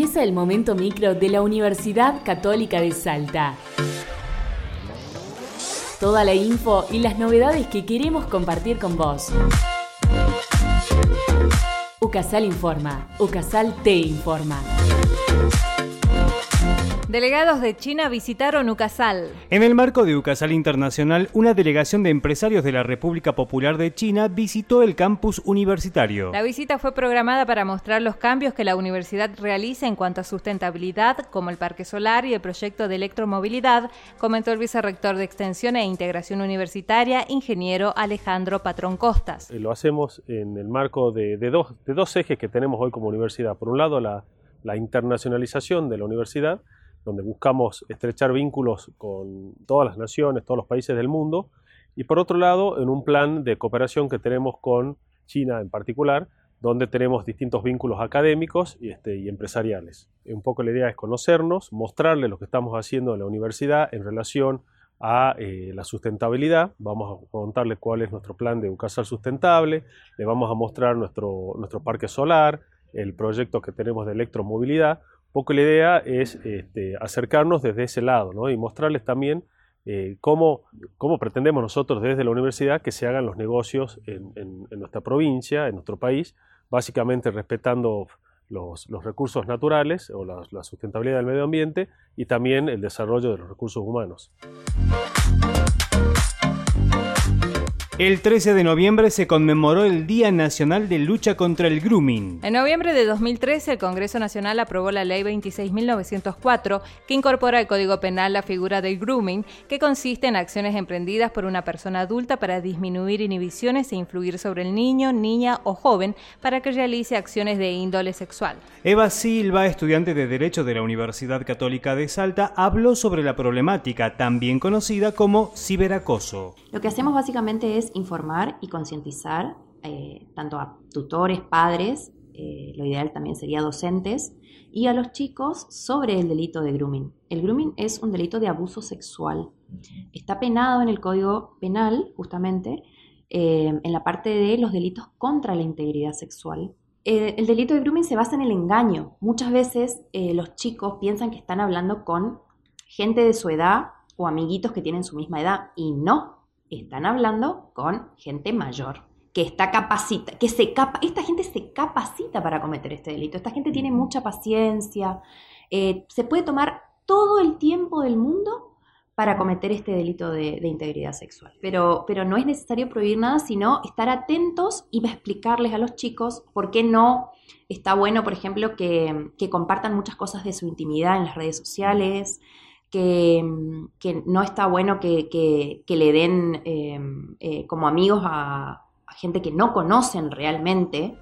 Empieza el momento micro de la Universidad Católica de Salta. Toda la info y las novedades que queremos compartir con vos. Ucasal informa. Ucasal te informa. Delegados de China visitaron Ucasal. En el marco de Ucasal Internacional, una delegación de empresarios de la República Popular de China visitó el campus universitario. La visita fue programada para mostrar los cambios que la universidad realiza en cuanto a sustentabilidad, como el parque solar y el proyecto de electromovilidad, comentó el vicerrector de Extensión e Integración Universitaria, ingeniero Alejandro Patrón Costas. Eh, lo hacemos en el marco de, dos, de dos, ejes que tenemos hoy como universidad. Por un lado, la, la internacionalización de la universidad donde buscamos estrechar vínculos con todas las naciones, todos los países del mundo, y por otro lado, en un plan de cooperación que tenemos con China en particular, donde tenemos distintos vínculos académicos y, este, y empresariales. Un poco la idea es conocernos, mostrarle lo que estamos haciendo en la universidad en relación a eh, la sustentabilidad. Vamos a contarles cuál es nuestro plan de Ucasal sustentable, le vamos a mostrar nuestro, nuestro parque solar, el proyecto que tenemos de electromovilidad, poco la idea es este, acercarnos desde ese lado ¿no? y mostrarles también eh, cómo, cómo, pretendemos nosotros desde la universidad que se hagan los negocios en, nuestra provincia, en nuestro país, básicamente respetando los, recursos naturales o la sustentabilidad del medio ambiente y también el desarrollo de los recursos humanos. El 13 de noviembre se conmemoró el Día Nacional de Lucha contra el Grooming. En noviembre de 2013, el Congreso Nacional aprobó la Ley 26.904, que incorpora al Código Penal la figura del grooming, que consiste en acciones emprendidas por una persona adulta para disminuir inhibiciones e influir sobre el niño, niña o joven para que realice acciones de índole sexual. Eva Silva, estudiante de Derecho de la Universidad Católica de Salta, habló sobre la problemática, también conocida como ciberacoso. Lo que hacemos básicamente es informar y concientizar eh, tanto a tutores, padres, eh, lo ideal también sería docentes, y a los chicos sobre el delito de grooming. El grooming es un delito de abuso sexual. Está penado en el Código Penal, justamente, eh, en la parte de los delitos contra la integridad sexual. el delito de grooming se basa en el engaño. Muchas veces los chicos piensan que están hablando con gente de su edad o amiguitos que tienen su misma edad y no, están hablando con gente mayor que está capacita, que se capa, esta gente se capacita para cometer este delito, esta gente tiene mucha paciencia, eh, se puede tomar todo el tiempo del mundo para cometer este delito de, integridad sexual. Pero, pero no es necesario prohibir nada, sino estar atentos y explicarles a los chicos por qué no está bueno, por ejemplo, que, que compartan muchas cosas de su intimidad en las redes sociales, que, no está bueno que, le den em, eh, como amigos a gente que no conocen realmente.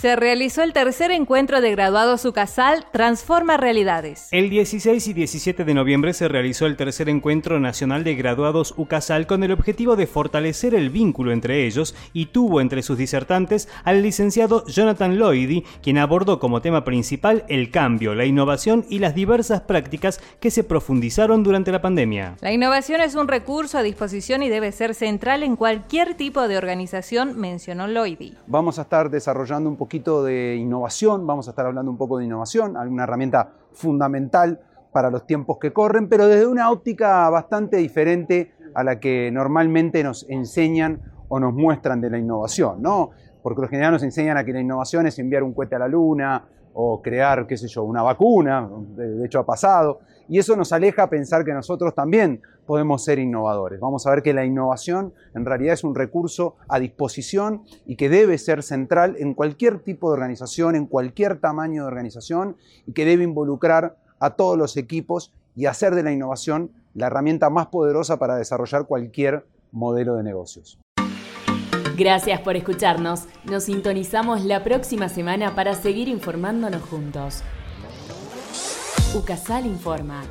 Se realizó el tercer encuentro de graduados UCASAL Transforma Realidades. El 16 y 17 de noviembre se realizó el tercer encuentro nacional de graduados UCASAL con el objetivo de fortalecer el vínculo entre ellos y tuvo entre sus disertantes al licenciado Jonathan Lloydy, quien abordó como tema principal el cambio, la innovación y las diversas prácticas que se profundizaron durante la pandemia. La innovación es un recurso a disposición y debe ser central en cualquier tipo de organización, mencionó Lloydy. Vamos a estar desarrollando un poco poquito de innovación, vamos a estar hablando un poco de innovación, una herramienta fundamental para los tiempos que corren, pero desde una óptica bastante diferente a la que normalmente nos enseñan o nos muestran de la innovación, ¿no? Porque lo general nos enseñan a que la innovación es enviar un cohete a la luna o crear, qué sé yo, una vacuna, de hecho ha pasado, y eso nos aleja a pensar que nosotros también podemos ser innovadores. Vamos a ver que la innovación en realidad es un recurso a disposición y que debe ser central en cualquier tipo de organización, en cualquier tamaño de organización y que debe involucrar a todos los equipos y hacer de la innovación la herramienta más poderosa para desarrollar cualquier modelo de negocios. Gracias por escucharnos. Nos sintonizamos la próxima semana para seguir informándonos juntos. UCASAL informa.